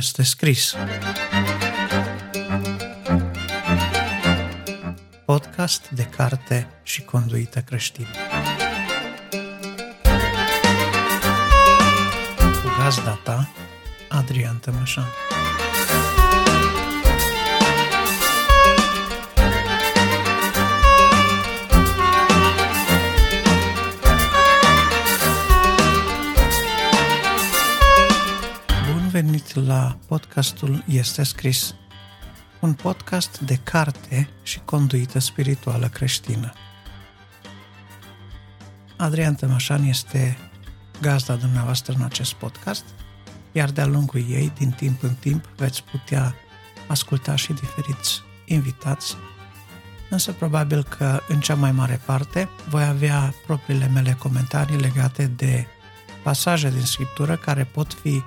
este scris. Podcast de carte și conduită creștină. Cu gazda ta, Adrian Tămășan. Venit la podcastul Este Scris, un podcast de carte și conduită spirituală creștină. Adrian Tămășan este gazda dumneavoastră în acest podcast, iar de-a lungul ei, din timp în timp, veți putea asculta și diferiți invitați, însă probabil că în cea mai mare parte voi avea propriile mele comentarii legate de pasaje din Scriptură care pot fi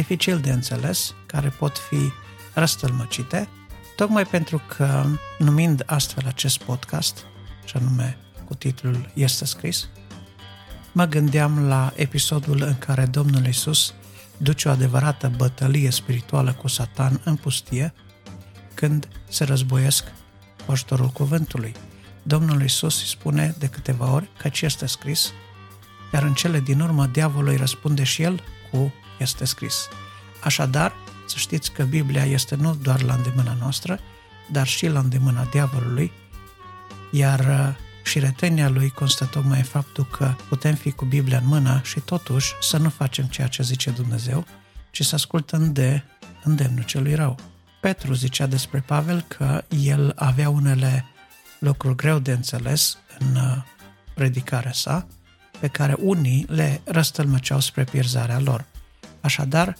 dificil de înțeles, care pot fi răstălmăcite, tocmai pentru că, numind astfel acest podcast, și anume cu titlul Este scris, mă gândeam la episodul în care Domnul Isus duce o adevărată bătălie spirituală cu Satan în pustie, când se războiesc cu ajutorul cuvântului. Domnul Isus îi spune de câteva ori că ce este scris, iar în cele din urmă diavolul îi răspunde și el cu este scris. Așadar, să știți că Biblia este nu doar la îndemâna noastră, dar și la îndemâna diavolului, iar uh, și retenia lui constă tocmai în faptul că putem fi cu Biblia în mână și totuși să nu facem ceea ce zice Dumnezeu, ci să ascultăm de îndemnul celui rău. Petru zicea despre Pavel că el avea unele lucruri greu de înțeles în uh, predicarea sa, pe care unii le răstălmăceau spre pierzarea lor. Așadar,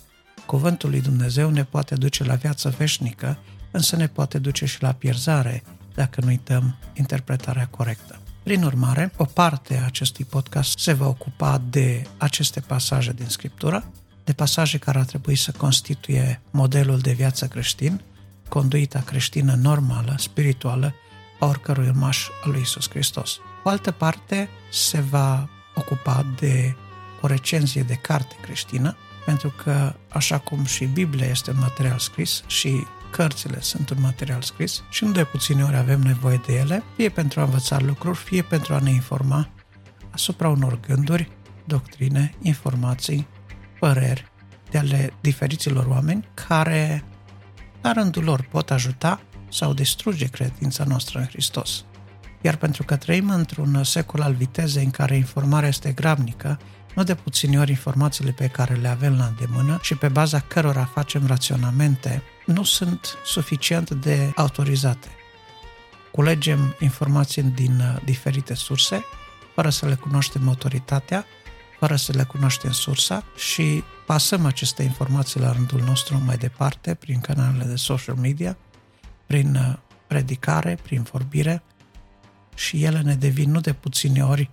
cuvântul lui Dumnezeu ne poate duce la viață veșnică, însă ne poate duce și la pierzare dacă nu uităm interpretarea corectă. Prin urmare, o parte a acestui podcast se va ocupa de aceste pasaje din Scriptură, de pasaje care ar trebui să constituie modelul de viață creștin, conduita creștină normală, spirituală, a oricărui urmaș al lui Isus Hristos. O altă parte se va ocupa de o recenzie de carte creștină, pentru că, așa cum și Biblia este un material scris și cărțile sunt un material scris și nu de puține ori avem nevoie de ele, fie pentru a învăța lucruri, fie pentru a ne informa asupra unor gânduri, doctrine, informații, păreri de ale diferiților oameni care, la rândul lor, pot ajuta sau distruge credința noastră în Hristos. Iar pentru că trăim într-un secol al vitezei în care informarea este gravnică, nu de puțini ori informațiile pe care le avem la îndemână și pe baza cărora facem raționamente nu sunt suficient de autorizate. Culegem informații din uh, diferite surse, fără să le cunoaștem autoritatea, fără să le cunoaștem sursa și pasăm aceste informații la rândul nostru mai departe prin canalele de social media, prin uh, predicare, prin vorbire și ele ne devin nu de puține ori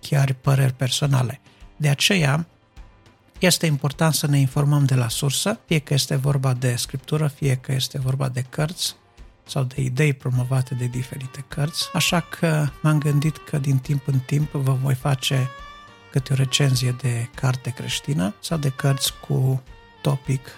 chiar păreri personale. De aceea, este important să ne informăm de la sursă, fie că este vorba de scriptură, fie că este vorba de cărți sau de idei promovate de diferite cărți, așa că m-am gândit că din timp în timp vă voi face câte o recenzie de carte creștină sau de cărți cu topic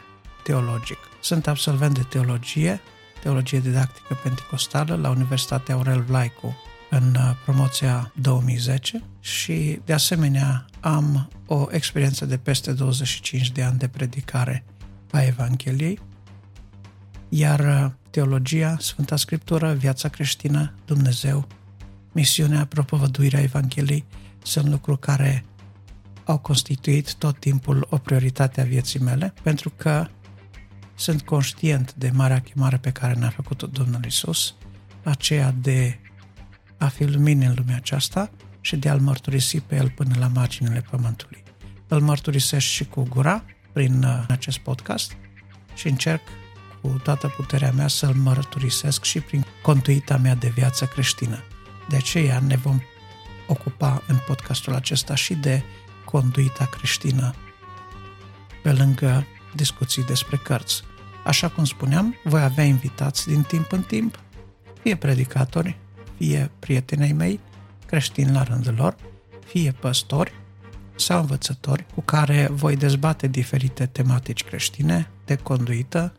teologic. Sunt absolvent de teologie, teologie didactică pentecostală la Universitatea Aurel Vlaicu în uh, promoția 2010 și de asemenea am o experiență de peste 25 de ani de predicare a Evangheliei, iar uh, teologia, Sfânta Scriptură, viața creștină, Dumnezeu, misiunea, propovăduirea Evangheliei sunt lucruri care au constituit tot timpul o prioritate a vieții mele, pentru că sunt conștient de marea chemare pe care ne-a făcut-o Domnul Isus, aceea de a fi lumină în lumea aceasta și de a-L mărturisi pe El până la marginile pământului. Îl mărturisesc și cu gura, prin uh, acest podcast, și încerc cu toată puterea mea să-L mărturisesc și prin contuita mea de viață creștină. De aceea ne vom ocupa în podcastul acesta și de conduita creștină, pe lângă discuții despre cărți. Așa cum spuneam, voi avea invitați din timp în timp, fie predicatori, fie prietenii mei, creștini la rândul lor, fie păstori, sau învățători cu care voi dezbate diferite tematici creștine de conduită,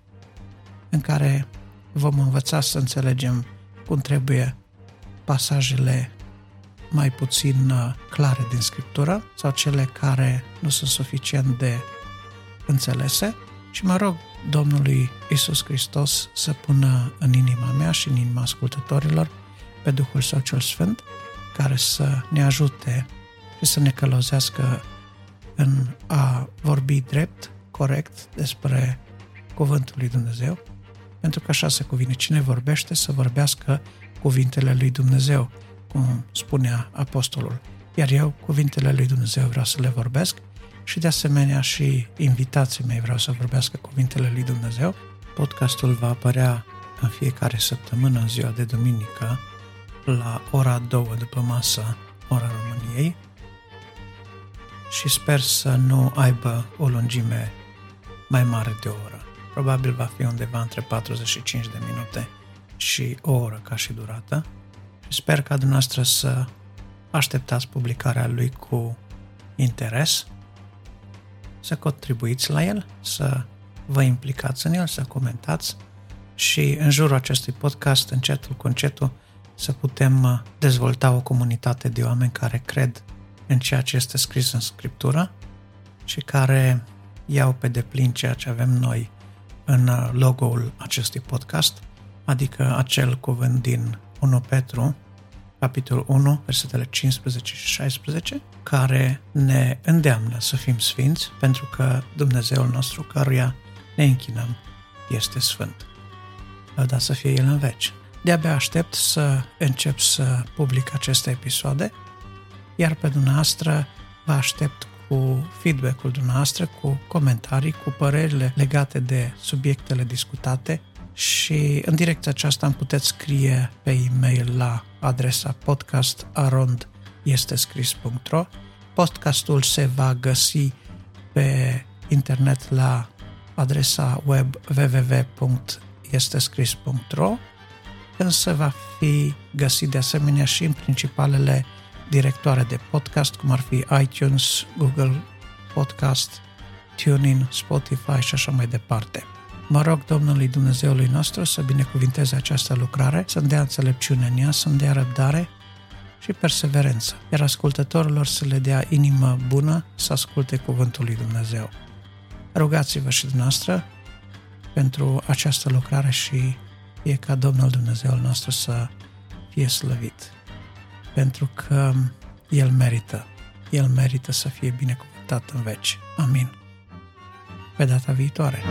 în care vom învăța să înțelegem cum trebuie pasajele mai puțin uh, clare din Scriptură sau cele care nu sunt suficient de înțelese. Și mă rog Domnului Isus Hristos să pună în inima mea și în inima ascultătorilor pe Duhul Său cel Sfânt care să ne ajute și să ne călăuzească în a vorbi drept, corect despre Cuvântul lui Dumnezeu, pentru că așa se cuvine. Cine vorbește să vorbească cuvintele lui Dumnezeu, cum spunea apostolul. Iar eu, cuvintele lui Dumnezeu vreau să le vorbesc și de asemenea și invitații mei vreau să vorbească cuvintele lui Dumnezeu. Podcastul va apărea în fiecare săptămână, în ziua de duminică, la ora 2 după masă, ora României, și sper să nu aibă o lungime mai mare de o oră. Probabil va fi undeva între 45 de minute și o oră ca și durată. Și sper ca dumneavoastră să așteptați publicarea lui cu interes, să contribuiți la el, să vă implicați în el, să comentați și în jurul acestui podcast, încetul cu încetul, să putem dezvolta o comunitate de oameni care cred în ceea ce este scris în Scriptură și care iau pe deplin ceea ce avem noi în uh, logo-ul acestui podcast, adică acel cuvânt din 1 Petru, capitolul 1, versetele 15 și 16, care ne îndeamnă să fim sfinți, pentru că Dumnezeul nostru, căruia ne închinăm, este sfânt. Lăudat să fie El în veci. De-abia aștept să încep să public aceste episoade iar pe dumneavoastră vă aștept cu feedback-ul dumneavoastră, cu comentarii, cu părerile legate de subiectele discutate și în direcția aceasta îmi puteți scrie pe e-mail la adresa podcastarondestescris.ro Podcastul se va găsi pe internet la adresa web www.estescris.ro însă va fi găsit de asemenea și în principalele directoare de podcast, cum ar fi iTunes, Google Podcast, TuneIn, Spotify și așa mai departe. Mă rog Domnului Dumnezeului nostru să binecuvinteze această lucrare, să-mi dea înțelepciune în ea, să-mi dea răbdare și perseverență, iar ascultătorilor să le dea inimă bună să asculte Cuvântul lui Dumnezeu. Rugați-vă și dumneavoastră pentru această lucrare și e ca Domnul Dumnezeul nostru să fie slăvit pentru că El merită. El merită să fie binecuvântat în veci. Amin. Pe data viitoare.